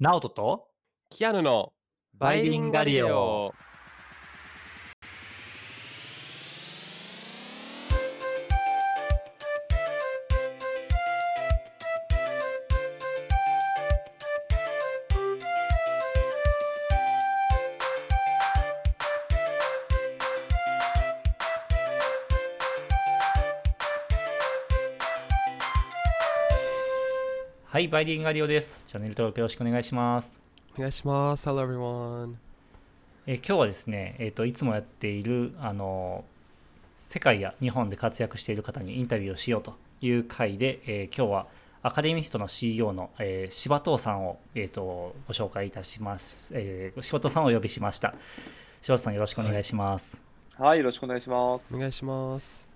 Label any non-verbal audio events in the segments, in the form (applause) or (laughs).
ナオトとキアヌのバイリンガリオ。い、バイリンガリオです。チャンネル登録よろしくお願いします。お願いします。Hello everyone. えー今日はですね、えっ、といつもやっているあの世界や日本で活躍している方にインタビューをしようという回で、えー今日はアカデミストの CEO の、えー柴藤さんを、えー、とご紹介いたします。えー柴藤さんをお呼びしました。柴藤さんよろしくお願いします。はい、よろしくお願いしますお。願いします。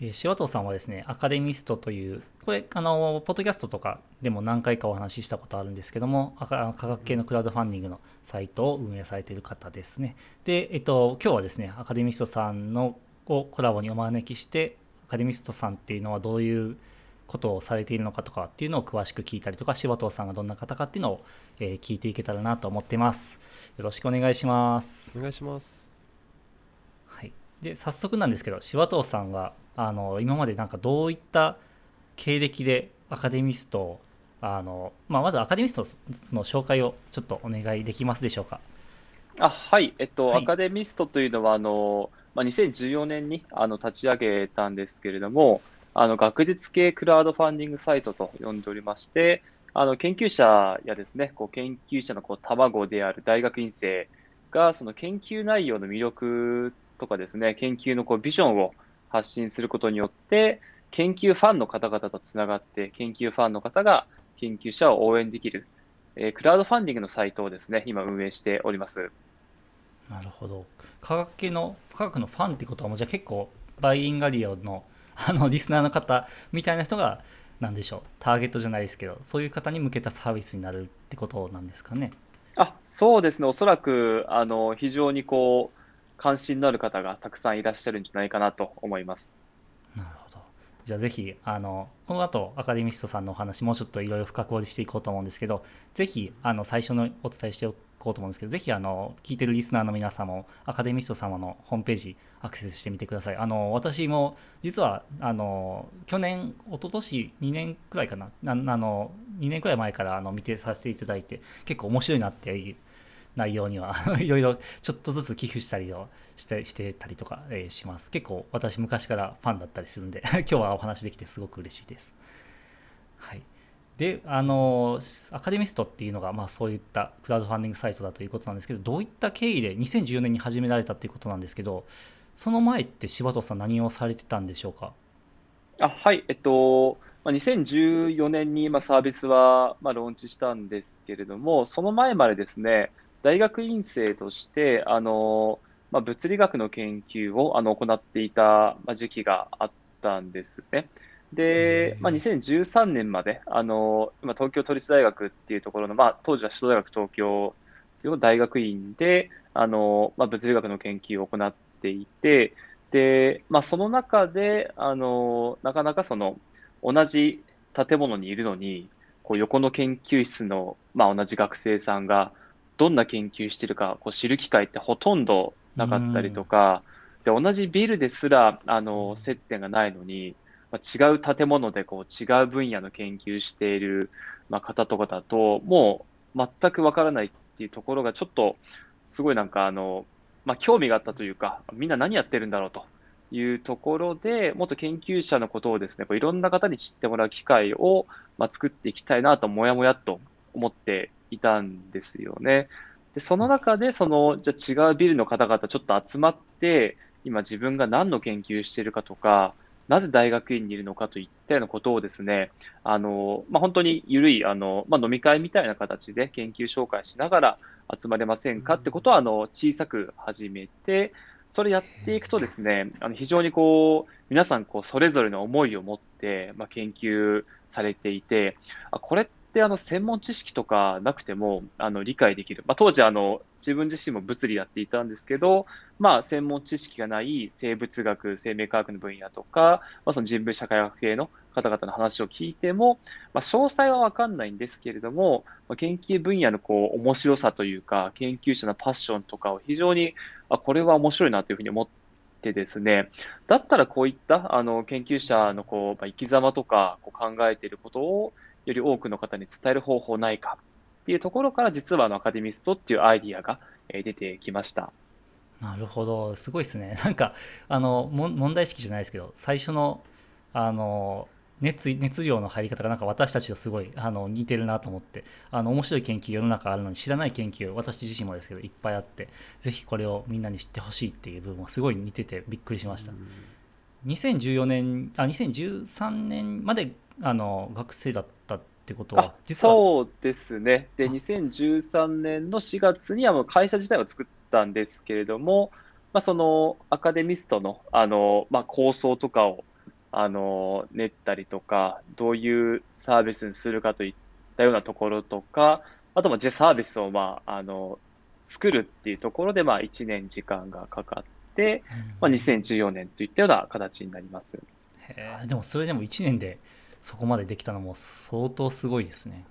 えー柴藤さんはですね、アカデミストという、これ、あの、ポッドキャストとかでも何回かお話ししたことあるんですけども、科学系のクラウドファンディングのサイトを運営されている方ですね。で、えっと、今日はですね、アカデミストさんのをコラボにお招きして、アカデミストさんっていうのはどういうことをされているのかとかっていうのを詳しく聞いたりとか、柴藤さんがどんな方かっていうのを、え聞いていけたらなと思ってます。よろしくお願いします。お願いします。はい、で早速なんですけど柴藤さんがあの今までなんかどういった経歴でアカデミストをあの、まあ、まずアカデミストの紹介をちょっとお願いできますでしょうか？あ、はい、えっと、はいアカデミストというのは、あの、まあ、2014年にあの立ち上げたんですけれども、あの学術系クラウドファンディングサイトと呼んでおりまして、あの研究者やですね、こう研究者のこう卵である大学院生が、その研究内容の魅力とかですね、研究のこうビジョンを発信することによって、研究ファンの方々とつながって、研究ファンの方が研究者を応援できる、えークラウドファンディングのサイトをですね、今運営しております。なるほど。科学系の科学のファンってことはもうじゃあ結構バイインガリオのあのリスナーの方みたいな人が何でしょうターゲットじゃないですけどそういう方に向けたサービスになるってことなんですかね。あ、そうですね。おそらく、あの、非常にこう、関心のある方がたくさんいらっしゃるんじゃないかなと思います。なるほど。じゃあぜひ、あの、この後、アカデミストさんのお話、もうちょっといろいろ深掘りしていこうと思うんですけど、ぜひ、あの、最初のお伝えしておこうと思うんですけど、ぜひ、あの、聞いてるリスナーの皆さんも、アカデミスト様のホームページ、アクセスしてみてください。あの、私も、実は、あの、去年、一昨年2年くらいかな、なあの、2年くらい前から、あの、見てさせていただいて、結構面白いなって内容には。(laughs) いろいろちょっとずつ寄付したりをしてしてたりとか、します。結構私昔からファンだったりするんで (laughs) 今日はお話できてすごく嬉しいです。はい。であのアカデミストっていうのが、まあ、そういったクラウドファンディングサイトだということなんですけどどういった経緯で2014年に始められたっていうことなんですけどその前って柴戸さん何をされてたんでしょうか？あ、はい。えっと、2014年にサービスはまローンチしたんですけれども、その前までですね、大学院生として、あの、まあ、物理学の研究をあの行っていたまあ時期があったんですね。で、まあ、2013年まで、あの、今、東京都立大学っていうところの、まあ、当時は首都大学東京っていう大学院で、あの、まあ、物理学の研究を行っていて、で、まあ、その中で、あの、なかなかその、同じ建物にいるのに、こう横の研究室の、まあ、同じ学生さんが、どんな研究してるかこう知る機会ってほとんどなかったりとか、で同じビルですらあの接点がないのに、まあ、違う建物でこう違う分野の研究している、まあ、方とかだと、もう全くわからないっていうところが、ちょっとすごいなんかあの、まあ、興味があったというか、みんな何やってるんだろうと。いうところで、もっと研究者のことをですね、こういろんな方に知ってもらう機会を、まあ、作っていきたいなと、もやもやっと思っていたんですよね。で、その中で、その、じゃ違うビルの方々ちょっと集まって、今自分が何の研究してるかとか、なぜ大学院にいるのかといったようなことをですね、あの、まあ、本当に緩い、あの、まあ、飲み会みたいな形で研究紹介しながら集まれませんかってことは、あの、小さく始めて、それやっていくとですね、あの非常にこう、皆さんこう、それぞれの思いを持って、まあ、研究されていて、あ、これってあの、専門知識とかなくても、あの、理解できる。まあ、当時あの、自分自身も物理やっていたんですけど、まあ、専門知識がない生物学、生命科学の分野とか、まあ、その人文社会学系の方々の話を聞いても、まあ、詳細は分かんないんですけれども、まあ、研究分野のこう面白さというか、研究者のパッションとかを非常に、あこれは面白いなというふうに思ってですね、だったらこういったあの研究者のこう、まあ、生き様とかこう考えていることをより多くの方に伝える方法ないかっていうところから、実はあのアカデミストっていうアイディアが出てきました。なるほど、すごいですね。(laughs) なんか、あの、問題意識じゃないですけど、最初の、あの、熱熱量の入り方がなんか私たちとすごいあの似てるなと思ってあの面白い研究世の中あるのに知らない研究私自身もですけどいっぱいあってぜひこれをみんなに知ってほしいっていう部分はすごい似ててびっくりしました。2014年あ2013年まであの学生だったってことは実は。そうですね。で2013年の4月にはもう会社自体を作ったんですけれども、まあ、そのアカデミストのあの、まあ、構想とかをあの練ったりとか、どういうサービスにするかといったようなところとか、あと、じゃサービスを、まあ、あの作るっていうところで、まあ、1年時間がかかって、まあ、2014年といったような形になります。へでもそれでも1年でそこまでできたのも相当すごいですね。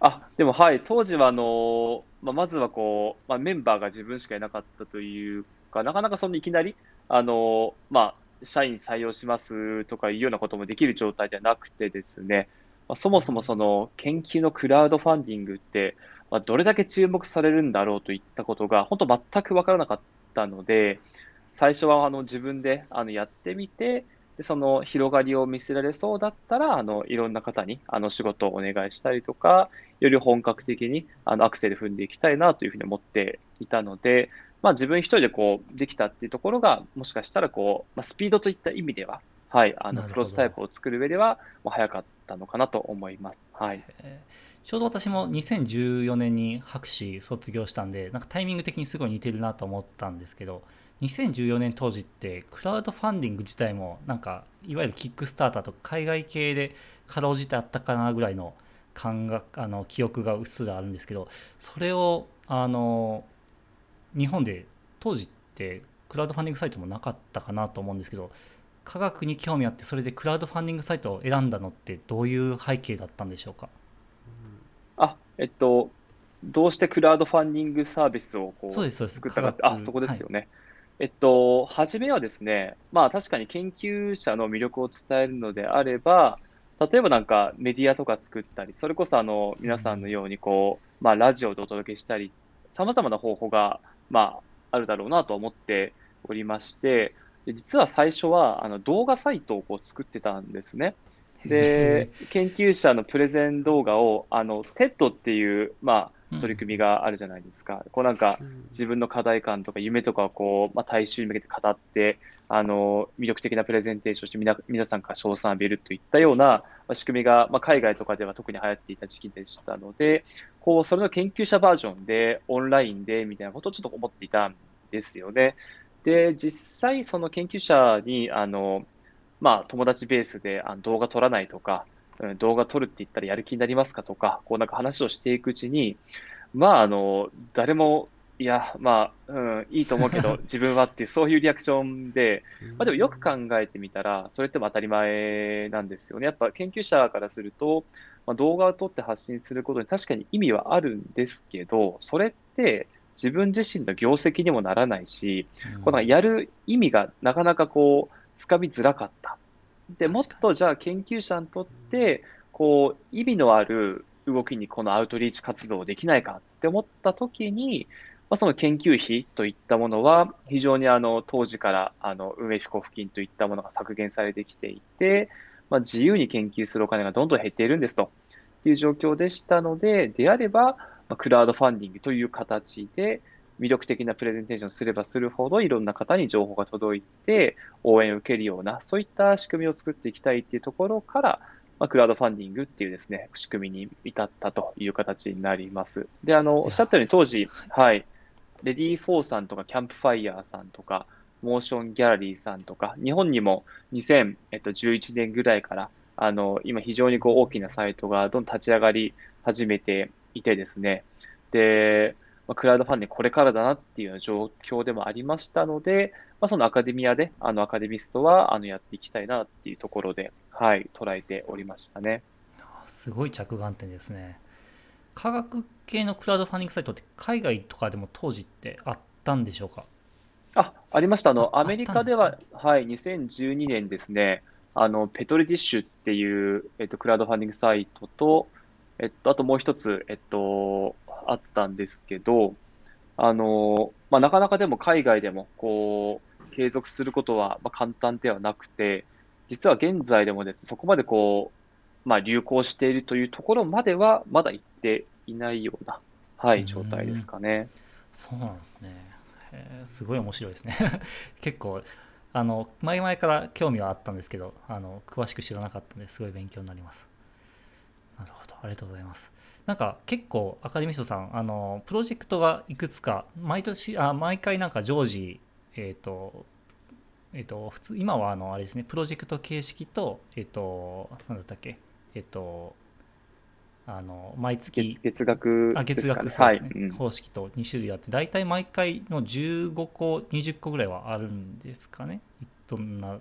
あでもはい、当時はあの、まあ、まずはこう、まあ、メンバーが自分しかいなかったというか、なかなかそのいきなり、あのまあ、社員採用しますとかいうようなこともできる状態ではなくてですね、まあ、そもそもその研究のクラウドファンディングって、まあ、どれだけ注目されるんだろうといったことが、本当全く分からなかったので、最初はあの自分であのやってみて、でその広がりを見せられそうだったら、あのいろんな方にあの仕事をお願いしたりとか、より本格的にあのアクセル踏んでいきたいなというふうに思っていたので、まあ、自分一人でこうできたっていうところが、もしかしたらこう、まあ、スピードといった意味では、はい、あのプロトタイプを作る上では、もう早かったのかなと思います。はい、ちょうど私も2014年に博士卒業したんで、なんかタイミング的にすごい似てるなと思ったんですけど、2014年当時ってクラウドファンディング自体もなんかいわゆるキックスターターとか海外系でかろうじてあったかなぐらいの感覚あの記憶がうっすらあるんですけどそれをあの日本で当時ってクラウドファンディングサイトもなかったかなと思うんですけど科学に興味あってそれでクラウドファンディングサイトを選んだのってどういう背景だったんでしょうか？あえっとどうしてクラウドファンディングサービスをこう作ったかってあそこですよね、はい。えっと、初めはですね、まあ確かに研究者の魅力を伝えるのであれば、例えばなんかメディアとか作ったり、それこそあの皆さんのようにこう、まあラジオでお届けしたり、様々な方法が、まああるだろうなと思っておりまして、実は最初はあの動画サイトをこう作ってたんですね。で、研究者のプレゼン動画を、あの、TED っていう、まあ、取り組みがあるじゃないですか。うん、こうなんか自分の課題感とか夢とかをこう、まあ、大衆に向けて語って、あの魅力的なプレゼンテーションして皆皆さんから称賛を浴びるといったような仕組みが、まあ、海外とかでは特に流行っていた時期でしたので、こうそれの研究者バージョンでオンラインでみたいなことをちょっと思っていたんですよね。で、実際その研究者にあの、まあ、友達ベースであの動画撮らないとか、動画撮るって言ったらやる気になりますかとか、こうなんか話をしていくうちに、まあ、あの、誰も、いや、まあ、うん、いいと思うけど、(laughs) 自分はってそういうリアクションで、まあでもよく考えてみたら、それっても当たり前なんですよね。やっぱ研究者からすると、まあ、動画を撮って発信することに確かに意味はあるんですけど、それって自分自身の業績にもならないし、うん、このやる意味がなかなかこう、つかみづらかった。でもっとじゃあ研究者にとってこう意味のある動きにこのアウトリーチ活動できないかって思った時に、まあ、その研究費といったものは非常にあの当時からあの運営費交付金といったものが削減されてきていて、まあ、自由に研究するお金がどんどん減っているんですと。いう状況でしたので、であれば、まあ、クラウドファンディングという形で、魅力的なプレゼンテーションすればするほどいろんな方に情報が届いて応援を受けるようなそういった仕組みを作っていきたいっていうところから、まあ、クラウドファンディングっていうですね仕組みに至ったという形になります。で、あのおっしゃったように当時、はい、READYFOR さんとかキャンプファイヤーさんとかモーションギャラリーさんとか日本にも2011年ぐらいからあの今非常にこう大きなサイトがどんどん立ち上がり始めていてですねでまあ、クラウドファンディングこれからだなっていうような状況でもありましたので、まあ、そのアカデミアで、あのアカデミストはあのやっていきたいなっていうところで、はい、捉えておりましたね。すごい着眼点ですね。科学系のクラウドファンディングサイトって海外とかでも当時ってあったんでしょうか？あ、ありました。あの、あアメリカでははい、2012年ですね、あの、ペトリディッシュっていう、えっと、クラウドファンディングサイトと、えっと、あともう一つ、えっと、あったんですけど、あの、まあ、なかなかでも海外でも、こう、継続することは、まあ、簡単ではなくて、実は現在でもですね、そこまでこう、まあ、流行しているというところまでは、まだ行っていないような、はうんい、状態ですかね。そうなんですね。へーすごい面白いですね。(laughs) 結構、あの、前々から興味はあったんですけど、あの、詳しく知らなかったのですごい勉強になります。なるほど、ありがとうございます。なんか結構アカデミストさん、あの、プロジェクトがいくつか、毎年、あ、毎回なんか常時、えっ、と、えっ、と、普通、今はあの、あれですね、プロジェクト形式と、えっ、と、なんだったっけ、えっ、と、あの、毎月月、月額あ月。額そうですね、はい。うん方式と2種類あって大体毎回の15個20個ぐらいはあるんですかねどんな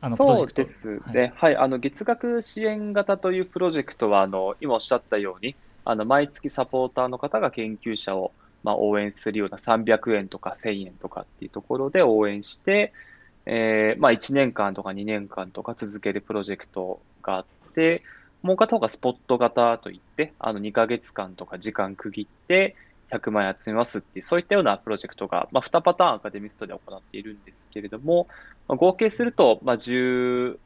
あのそうですはいね。はい。あの、月額支援型というプロジェクトは、あの、今おっしゃったように、あの、毎月サポーターの方が研究者を、まあ、応援するような300円とか1000円とかっていうところで応援して、えーまあ、1年間とか2年間とか続けるプロジェクトがあって、もう片方がスポット型といって、あの、2ヶ月間とか時間区切って、100万円集めますっていう、そういったようなプロジェクトが、まあ、2パターンアカデミストで行っているんですけれども、まあ、合計すると、まあ、15、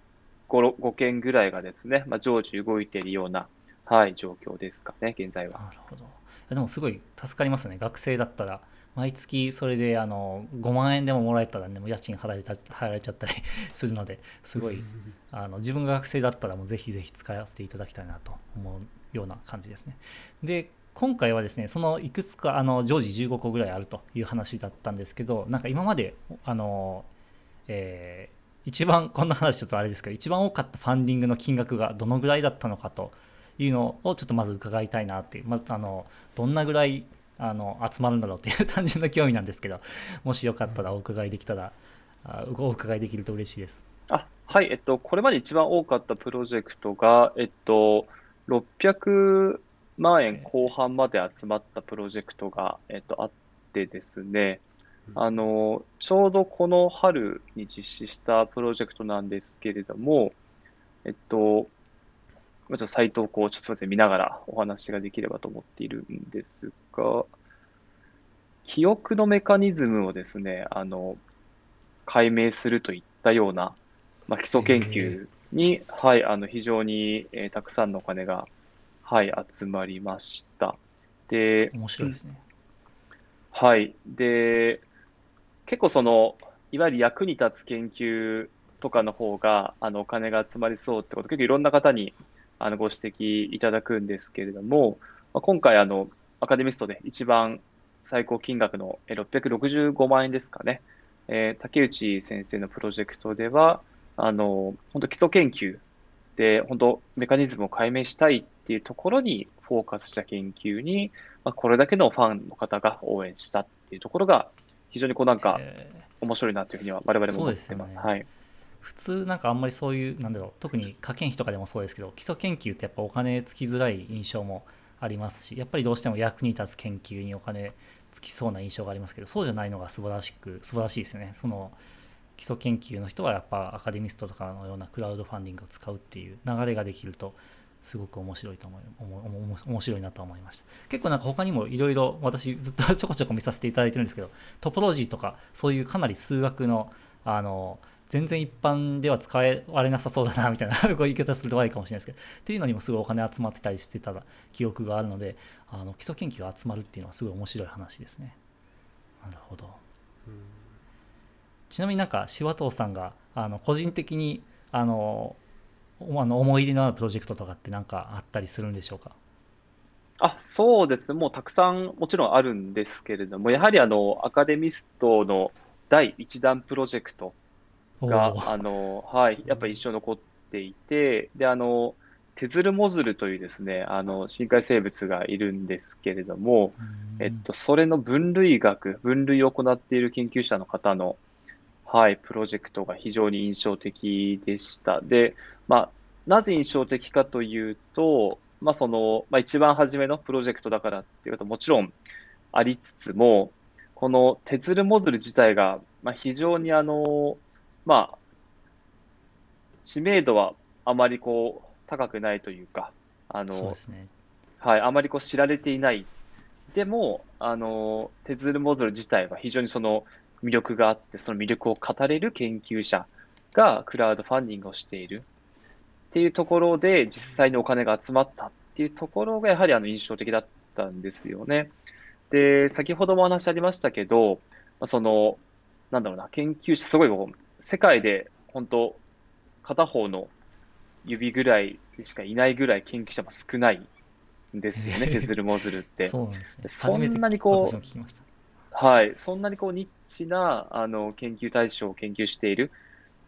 5件ぐらいがですね、まあ、常時動いているような、はい、状況ですかね、現在は。なるほどでもすごい助かりますね学生だったら毎月それであの5万円でももらえたらねもう家賃払えた払われちゃったり (laughs) するのですごいあの自分が学生だったらもうぜひぜひ使わせていただきたいなと思うような感じですね。で今回はですねそのいくつかあの常時15個ぐらいあるという話だったんですけどなんか今まであの、えー一番こんな話ちょっとあれですけど一番多かったファンディングの金額がどのぐらいだったのかというのをちょっとまず伺いたいなっていう、まずあのどんなぐらいあの集まるんだろうっていう単純な興味なんですけど (laughs) もしよかったらお伺いできたらあお伺いできると嬉しいです。あ、はい、えっと、これまで一番多かったプロジェクトが、えっと、600万円後半まで集まったプロジェクトが、えっと、あってですね、あの、ちょうどこの春に実施したプロジェクトなんですけれども、えっと、まあちょっとサイトをこう、ちょっとすみません、見ながらお話ができればと思っているんですが、記憶のメカニズムをですね、あの、解明するといったような、まあ、基礎研究に、はい、あの、非常に、えーたくさんのお金が、はい、集まりました。で、面白いですね。はい。で、結構その、いわゆる役に立つ研究とかの方が、あの、お金が集まりそうってこと、結構いろんな方に、あの、ご指摘いただくんですけれども、まあ、今回、あの、アカデミストで一番最高金額のえー665万円ですかね。えー竹内先生のプロジェクトでは、あの、本当基礎研究で、本当メカニズムを解明したいっていうところにフォーカスした研究に、まあ、これだけのファンの方が応援したっていうところが、非常にこうなんかえー面白いなというふうには我々も思っそうですよねてます。はい。普通なんかあんまりそういうなんだろう特に科研費とかでもそうですけど基礎研究ってやっぱお金つきづらい印象もありますしやっぱりどうしても役に立つ研究にお金つきそうな印象がありますけどそうじゃないのが素晴らしく素晴らしいですよねその基礎研究の人はやっぱアカデミストとかのようなクラウドファンディングを使うっていう流れができるとすごく面白いと思い面白いなと思いました。結構なんか他にもいろいろ私ずっとちょこちょこ見させていただいてるんですけどトポロジーとかそういうかなり数学のあの全然一般では使えられなさそうだなみたいなこういう言い方すると悪いかもしれないですけどっていうのにもすごいお金集まってたりしてた記憶があるのであの基礎研究が集まるっていうのはすごい面白い話ですね。なるほど。ちなみになんか柴藤さんがあの個人的にあのおあの思い入れのあるプロジェクトとかって何かあったりするんでしょうか？あ、そうです。ね。もうたくさんもちろんあるんですけれども、やはりあの、アカデミストの第一弾プロジェクトがあの、はい、やっぱり一生残っていて、で、あの、テズルモズルというですね、あの、深海生物がいるんですけれども、うん。えっと、それの分類学、分類を行っている研究者の方の、はい、プロジェクトが非常に印象的でした。で、まあ、なぜ印象的かというと、まあ、その、まあ、一番初めのプロジェクトだからっていうことはもちろんありつつも、このテズルモズル自体が、まあ、非常にあの、まあ、知名度はあまりこう高くないというか、あの、ね、はい、あまりこう知られていない。でも、あの、テズルモズル自体は非常にその魅力があって、その魅力を語れる研究者がクラウドファンディングをしているっていうところで、実際にお金が集まったっていうところが、やはりあの印象的だったんですよね。で、先ほどもお話ありましたけど、その、なんだろうな、研究者、すごいこう、世界で本当、片方の指ぐらいでしかいないぐらい研究者も少ないんですよね、(laughs) テズルモズルって。そうなんですね。そんなにこう、はい、そんなにこうニッチなあの研究対象を研究している。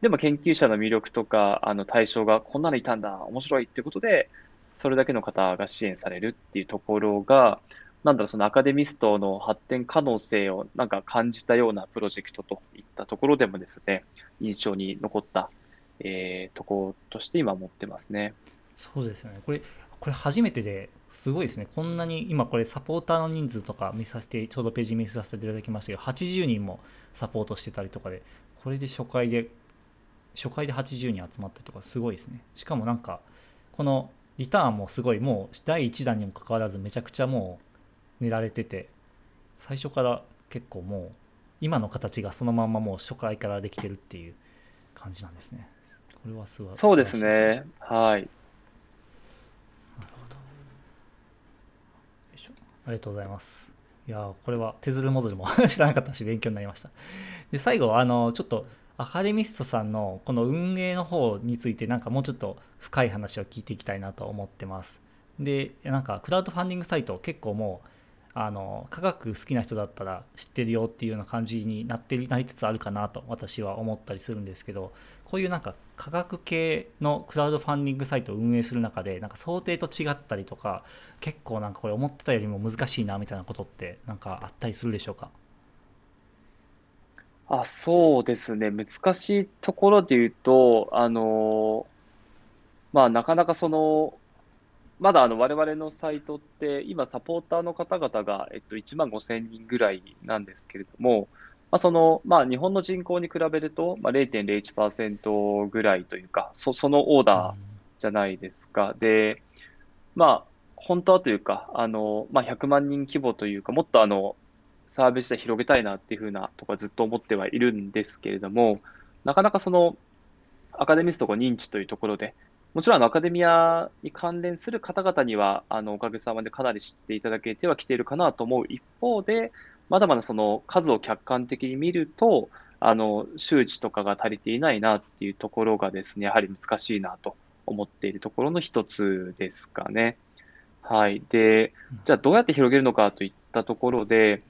でも研究者の魅力とか、あの対象がこんなのいたんだ、面白いってことで、それだけの方が支援されるっていうところが、なんだろう、そのアカデミストの発展可能性をなんか感じたようなプロジェクトといったところでもですね、印象に残った、えー、ところとして今持ってますね。そうですよね。これ、これ初めてですごいですね。こんなに今これサポーターの人数とか見させて、ちょうどページ見させていただきましたけど、80人もサポートしてたりとかで、これで初回で、初回で80人集まったりとかすごいですね。しかもなんか、このリターンもすごいもう第1弾にもかかわらずめちゃくちゃもう寝られてて最初から結構もう今の形がそのままもう初回からできてるっていう感じなんですね。これはすごい。そうですね。はい。なるほど。よいしょ。ありがとうございます。いやこれはテズルモズルも (laughs) 知らなかったし勉強になりました。で最後あのちょっとアカデミストさんのこの運営の方についてなんかもうちょっと深い話を聞いていきたいなと思ってます。でなんかクラウドファンディングサイト結構もうあの科学好きな人だったら知ってるよっていうような感じになってなりつつあるかなと私は思ったりするんですけどこういうなんか科学系のクラウドファンディングサイトを運営する中でなんか想定と違ったりとか結構なんかこれ思ってたよりも難しいなみたいなことってなんかあったりするでしょうか？あそうですね。難しいところで言うとあのまあなかなかそのまだあの我々のサイトって、今、サポーターの方々が、えっと、1万5000人ぐらいなんですけれども、まあ、そのまあ、日本の人口に比べると、まあ、0.01%ぐらいというかそ、そのオーダーじゃないですか。で、まあ、本当はというか、あのまあ、100万人規模というか、もっとあのサービスで広げたいなっていうふうなとかずっと思ってはいるんですけれども、なかなかそのアカデミストが認知というところで、もちろんあのアカデミアに関連する方々には、あのおかげさまでかなり知っていただけてはきているかなと思う一方で、まだまだその数を客観的に見ると、あの周知とかが足りていないなっていうところがですね、やはり難しいなと思っているところの一つですかね。はい。で、じゃあどうやって広げるのかといったところで、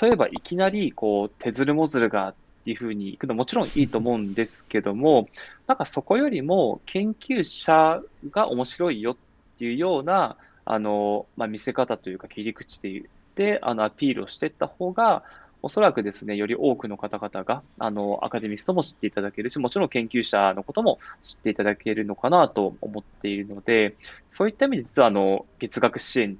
例えばいきなりこう手ずるもずるがっていうふうに行くのもちろんいいと思うんですけども、なんかそこよりも研究者が面白いよっていうような、あの、まあ、見せ方というか切り口で言って、あの、アピールをしていった方が、おそらくですね、より多くの方々が、あの、アカデミストも知っていただけるし、もちろん研究者のことも知っていただけるのかなと思っているので、そういった意味で実は、あの、月額支援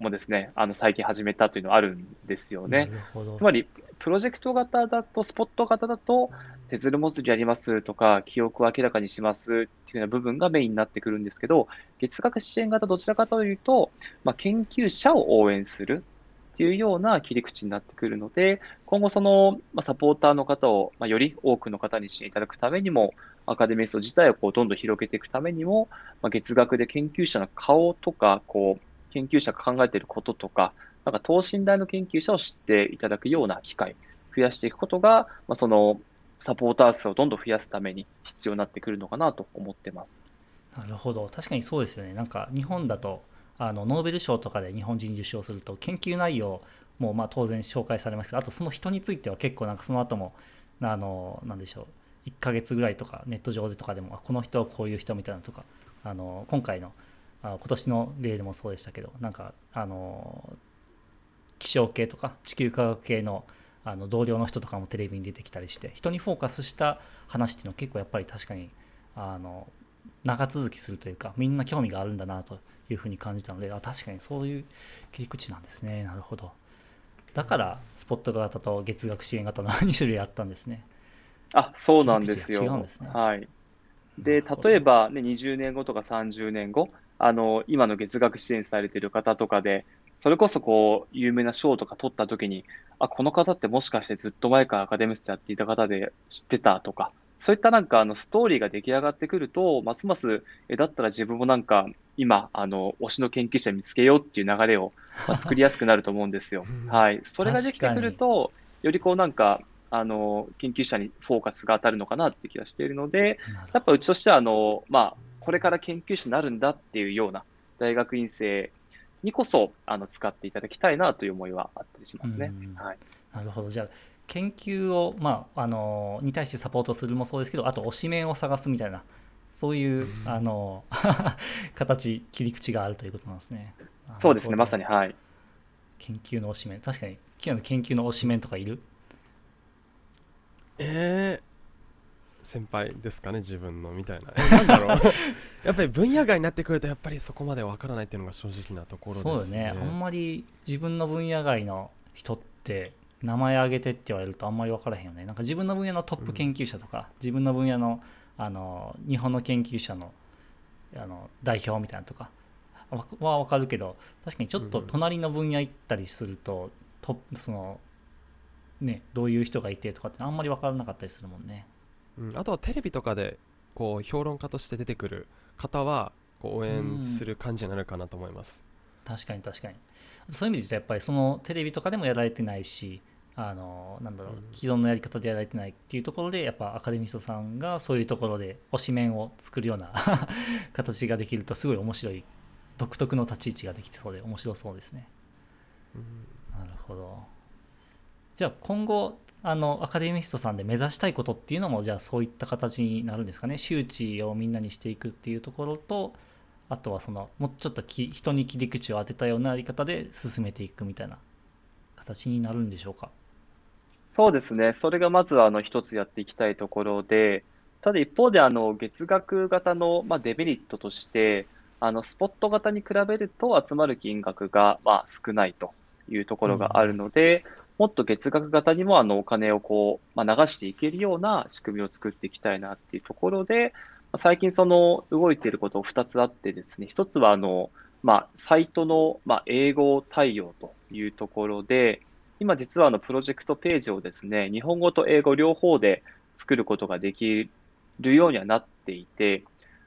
もですね、あの、最近始めたというのはあるんですよね。つまり、プロジェクト型だと、スポット型だと、手ずるもずりやりますとか、記憶を明らかにしますっていうような部分がメインになってくるんですけど、月額支援型どちらかというと、まあ、研究者を応援するっていうような切り口になってくるので、今後その、まあ、サポーターの方を、まあ、より多くの方にしていただくためにも、アカデミスト自体をこうどんどん広げていくためにも、まあ、月額で研究者の顔とか、こう、研究者が考えていることとか、なんか等身大の研究者を知っていただくような機会、増やしていくことが、まあ、そのサポーター数をどんどん増やすために必要になってくるのかなと思ってます。なるほど、確かにそうですよね。なんか日本だとあのノーベル賞とかで日本人受賞すると研究内容もまあ当然紹介されますけど、あとその人については結構なんかその後もあのなんでしょう1ヶ月ぐらいとかネット上でとかでもこの人はこういう人みたいなとかあの今回のあ今年の例でもそうでしたけどなんかあの気象系とか地球科学系のあの同僚の人とかもテレビに出てきたりして人にフォーカスした話っていうのは結構やっぱり確かにあの長続きするというかみんな興味があるんだなというふうに感じたのであ確かにそういう切り口なんですね。なるほど。だからスポット型と月額支援型の2種類あったんですね。あ、そうなんですよ。違うんですね。はい。で、例えば、ね、20年後とか30年後、あの、今の月額支援されている方とかで、それこそこう、有名な賞とか取った時に、あ、この方ってもしかしてずっと前からアカデミストやっていた方で知ってたとか、そういったなんかあのストーリーが出来上がってくると、ますます、え、だったら自分もなんか、今、あの、推しの研究者見つけようっていう流れを、まあ作りやすくなると思うんですよ (laughs) うん。はい。それができてくると、よりこうなんか、あの、研究者にフォーカスが当たるのかなって気がしているので、やっぱうちとしては、あの、まあ、これから研究者になるんだっていうような大学院生にこそ、あの、使っていただきたいなという思いはあったりしますねうん。はい。なるほどじゃあ研究を、まあ、あのに対してサポートするもそうですけどあと推しメンを探すみたいなそういう、うんあの (laughs) 形切り口があるということなんですね。そうですね、まさに、はい。研究の推しメン確かにキアの研究の推しメンとかいる？えー、先輩ですかね自分のみたいな。えなんだろう。(laughs) やっぱり分野外になってくるとやっぱりそこまでわからないっていうのが正直なところそうですね。よね。あんまり自分の分野外の人って名前挙げてって言われるとあんまり分からへんよね。なんか自分の分野のトップ研究者とか、自分の分野のあの日本の研究者のあの代表みたいなのとかわは分かるけど確かにちょっと隣の分野行ったりすると、トップそのねどういう人がいてとかってあんまり分からなかったりするもんね。うん、あとはテレビとかでこう評論家として出てくる方はこう応援する感じになるかなと思います、確かに確かに。そういう意味で言うとやっぱりそのテレビとかでもやられてないしあのなんだろううん既存のやり方でやられてないっていうところでやっぱアカデミストさんがそういうところで推し面を作るような (laughs) 形ができるとすごい面白い独特の立ち位置ができてそうで面白そうですね。うん。なるほど。じゃあ今後あのアカデミストさんで目指したいことっていうのもじゃあそういった形になるんですかね周知をみんなにしていくっていうところとあとはそのもうちょっとき人に切り口を当てたようなやり方で進めていくみたいな形になるんでしょうかそうですね。それがまずあの一つやっていきたいところで、ただ一方であの月額型のまあデメリットとして、あのスポット型に比べると集まる金額がまあ少ないというところがあるので、もっと月額型にもあのお金をこう、まあ、流していけるような仕組みを作っていきたいなっていうところで、最近その動いていること2つあってですね、1つはあの、まあ、サイトのまあ英語対応というところで、今実はあのプロジェクトページをですね、日本語と英語両方で作ることができるようにはなっていて、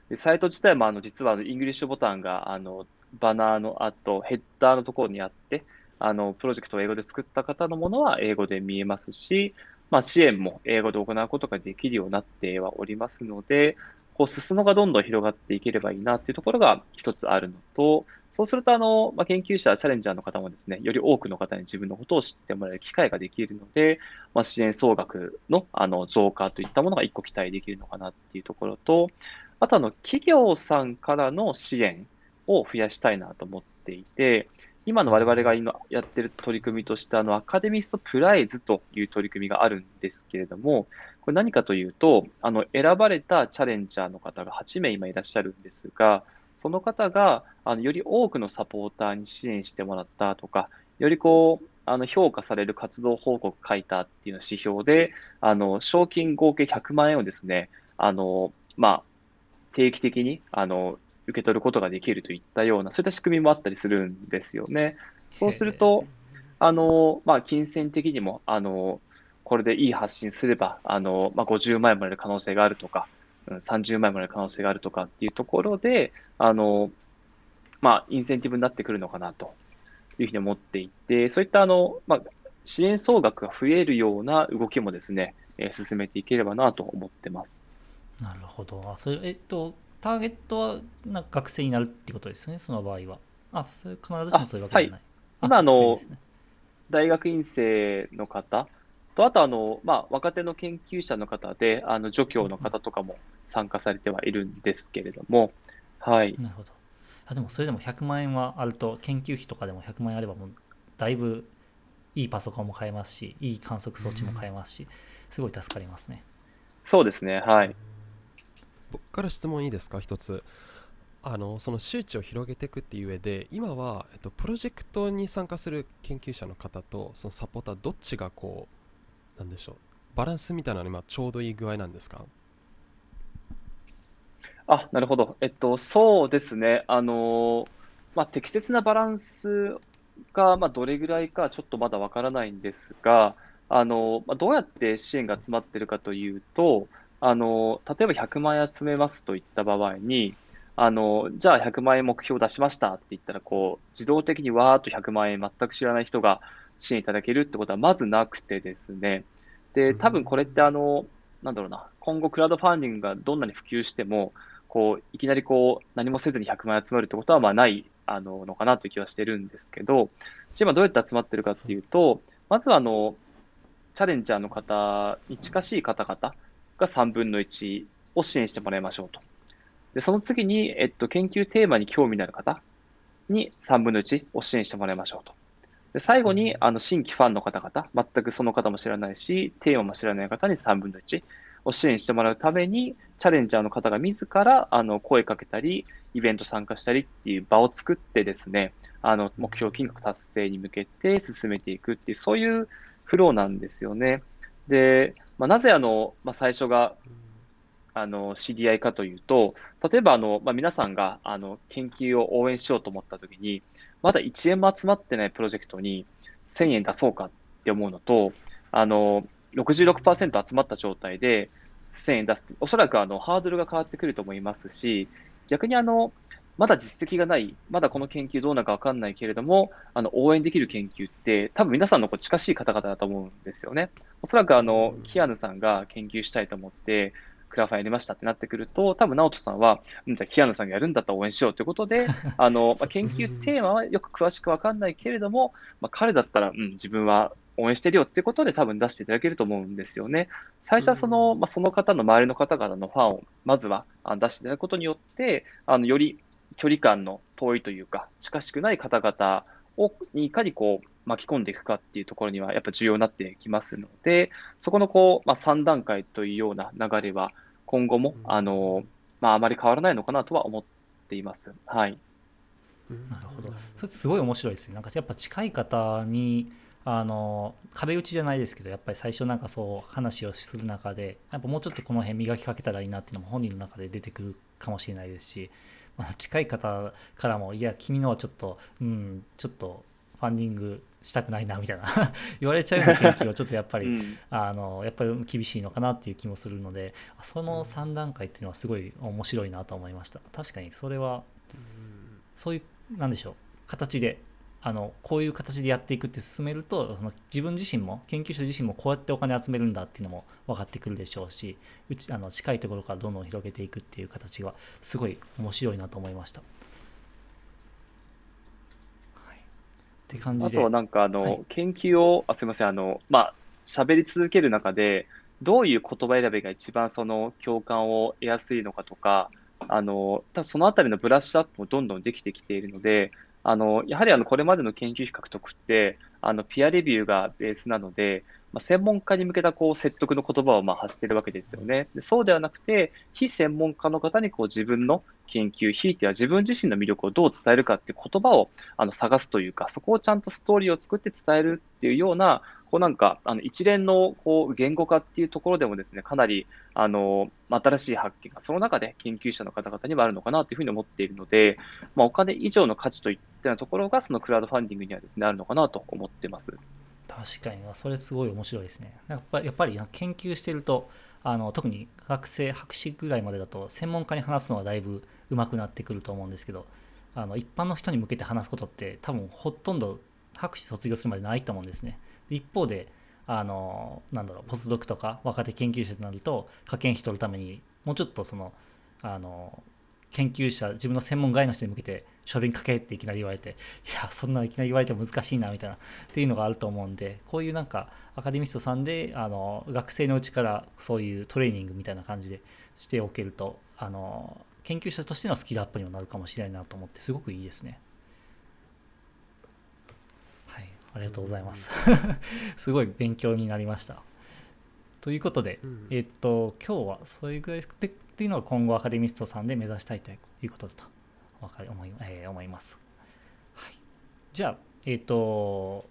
でサイト自体もあの実はあのイングリッシュボタンがあのバナーの後、ヘッダーのところにあって、あのプロジェクトを英語で作った方のものは英語で見えますし、まあ、支援も英語で行うことができるようになってはおりますので、こう裾野がどんどん広がっていければいいなっていうところが一つあるのと、そうするとあの、まあ、研究者、チャレンジャーの方もですね、より多くの方に自分のことを知ってもらえる機会ができるので、まあ、支援総額のあの増加といったものが一個期待できるのかなっていうところと、あとあの企業さんからの支援を増やしたいなと思っていて、今の我々が今やってる取り組みとして、あのアカデミストプライズという取り組みがあるんですけれども、これ何かというと、あの選ばれたチャレンジャーの方が8名今いらっしゃるんですが、その方があのより多くのサポーターに支援してもらったとか、よりこうあの評価される活動報告書いたっていうの指標で、あの賞金合計100万円をですね、あのまあ、定期的にあの受け取ることができるといったような、そういった仕組みもあったりするんですよね。そうすると、あのまあ、金銭的にもあのこれでいい発信すれば、あのまあ、50万円もらえる可能性があるとか、うん30万円もらえる可能性があるとかっていうところで、あのまあ、インセンティブになってくるのかなというふうに思っていて、そういったあの、まあ、支援総額が増えるような動きもですね、えー進めていければなと思ってます。なるほどあそれえっとターゲットはなんか学生になるってことですねその場合は。あそれ必ずしもそういうわけじゃない。あ今あのね。大学院生の方と、あとあの、まあ、若手の研究者の方で、あの助教の方とかも参加されてはいるんですけれども、はい。なるほど。あでもそれでも100万円はあると研究費とかでも100万円あればもうだいぶいいパソコンも買えますしいい観測装置も買えますしすごい助かりますね。そうですねはい。僕から質問いいですか？一つあのその周知を広げていくっていう上で今は、えっと、プロジェクトに参加する研究者の方とそのサポーターどっちがこうなんでしょうバランスみたいなの今ちょうどいい具合なんですか？あ、なるほど。えっと、そうですね。あの、まあ、適切なバランスが、まあ、どれぐらいかちょっとまだわからないんですが、あの、まあ、どうやって支援が集まってるかというと、あの、例えば100万円集めますといった場合に、あの、じゃあ100万円目標出しましたって言ったら、こう、自動的にわーっと100万円全く知らない人が支援いただけるってことはまずなくてですね。で、多分これってあの、なんだろうな、今後クラウドファンディングがどんなに普及しても、こう、いきなりこう、何もせずに100万円集まるってことは、まあ、ない、あの、のかなという気はしてるんですけど、今どうやって集まってるかっていうと、まずはあの、チャレンジャーの方に近しい方々が3分の1を支援してもらいましょうと。で、その次に、えっと、研究テーマに興味のある方に3分の1を支援してもらいましょうと。で最後に、あの、新規ファンの方々、全くその方も知らないし、テーマも知らない方に3分の1を支援してもらうために、チャレンジャーの方が自らあの声かけたり、イベント参加したりっていう場を作ってですね、あの目標金額達成に向けて進めていくっていう、そういうフローなんですよね。で、まあ、なぜあの、まあ、最初があの知り合いかというと、例えばあの、まあ、皆さんがあの研究を応援しようと思ったときに、まだ1円も集まってないプロジェクトに1000円出そうかって思うのと、あの66%集まった状態で1000円出すおそらくあのハードルが変わってくると思いますし、逆にあのまだ実績がない、まだこの研究どうなるか分かんないけれども、あの応援できる研究って、多分皆さんのこう近しい方々だと思うんですよね。おそらくあの、キアヌさんが研究したいと思って、クラファンやりましたってなってくると、多分直人さんは、うん、じゃあキアヌさんがやるんだったら応援しようということで、(laughs) あのまあ、研究テーマはよく詳しく分かんないけれども、まあ、彼だったら、うん、自分は応援してるよっていうことで多分出していただけると思うんですよね。最初はその、まあ、その方の周りの方々のファンをまずは出していただくことによって、あのより距離感の遠いというか、近しくない方々をにいかにこう巻き込んでいくかっていうところにはやっぱ重要になってきますので、そこのこう、まあ、3段階というような流れは今後も、あのまあ、あまり変わらないのかなとは思っています。はい。なるほど。それすごい面白いですね。なんかやっぱ近い方にあの壁打ちじゃないですけどやっぱり最初なんかそう話をする中でやっぱもうちょっとこの辺磨きかけたらいいなっていうのも本人の中で出てくるかもしれないですし、まあ、近い方からもいや君のはちょっとうんちょっとファンディングしたくないなみたいな (laughs) 言われちゃうような研究はちょっとやっぱり、うん、あのやっぱり厳しいのかなっていう気もするのでその3段階っていうのはすごい面白いなと思いました。確かにそれはそういうなんでしょう形であのこういう形でやっていくって進めるとその自分自身も研究者自身もこうやってお金集めるんだっていうのも分かってくるでしょうしうちあの近いところからどんどん広げていくっていう形がすごい面白いなと思いました。はい、って感じで。あとはなんかあの、はい、研究をあすみません。あのまあ喋り続ける中でどういう言葉選びが一番その共感を得やすいのかとかあの多分そのあたりのブラッシュアップもどんどんできてきているのであのやはりあのこれまでの研究比較得って、あのピアレビューがベースなので、まあ、専門家に向けたこう説得の言葉をまあ発しているわけですよね。でそうではなくて、非専門家の方にこう自分の研究、ひいては自分自身の魅力をどう伝えるかって言葉をあの探すというか、そこをちゃんとストーリーを作って伝えるっていうような、こうなんかあの一連のこう言語化っていうところでもですね、かなりあの新しい発見がその中で研究者の方々にはあるのかなというふうに思っているので、まあ、お金以上の価値といったようなところがそのクラウドファンディングにはですねあるのかなと思ってます。確かにそれすごい面白いですね。やっぱやっぱり研究してるとあの特に学生博士ぐらいまでだと専門家に話すのはだいぶ上手くなってくると思うんですけどあの一般の人に向けて話すことって多分ほとんど博士卒業するまでないと思うんですね。一方であのなんだろうポスドクとか若手研究者となると科研費取るためにもうちょっとそのあの研究者自分の専門外の人に向けて書類に書けっていきなり言われていやそんないきなり言われても難しいなみたいなっていうのがあると思うんでこういうなんかアカデミストさんであの学生のうちからそういうトレーニングみたいな感じでしておけるとあの研究者としてのスキルアップにもなるかもしれないなと思ってすごくいいですね。はい、ありがとうございます。(laughs) すごい勉強になりました。ということで、うんえっと、今日はそれぐらいでっていうのが今後アカデミストさんで目指したいということだとわかり思い,、えー思います。はい、じゃあ、えっと、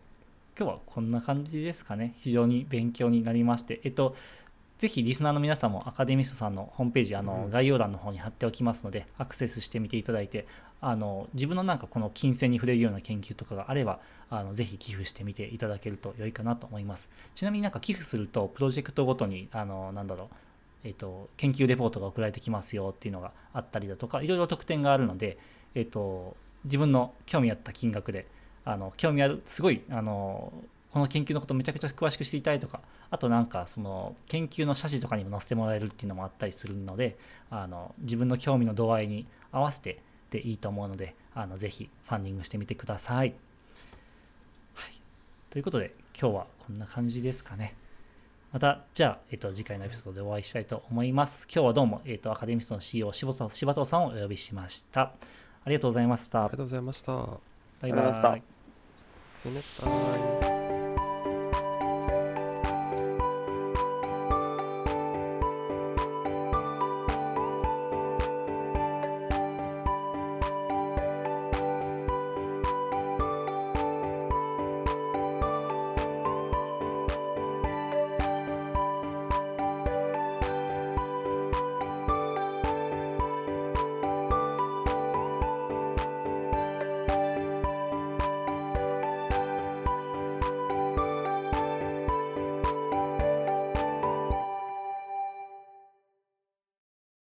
今日はこんな感じですかね。非常に勉強になりまして、えっと、ぜひリスナーの皆さんもアカデミストさんのホームページ、あのうん概要欄の方に貼っておきますので、アクセスしてみていただいて、あの自分のなんかこの金銭に触れるような研究とかがあれば、あのぜひ寄付してみていただけると良いかなと思います。ちなみになんか寄付すると、プロジェクトごとに、あのなんだろう、えっと、研究レポートが送られてきますよっていうのがあったりだとか、いろいろ特典があるので、えっと、自分の興味あった金額で、あの興味ある、すごい、あのこの研究のことめちゃくちゃ詳しく知りたいとか、あとなんかその研究の写真とかにも載せてもらえるっていうのもあったりするので、あの自分の興味の度合いに合わせてでいいと思うので、あのぜひファンディングしてみてください。はい、ということで、今日はこんな感じですかね。また、じゃあ、えっと、次回のエピソードでお会いしたいと思います。今日はどうも、えっと、アカデミストの CEO、柴田柴藤さんをお呼びしました。ありがとうございましたありが。とうございました。バイありがとうございましたバイ。See you next time.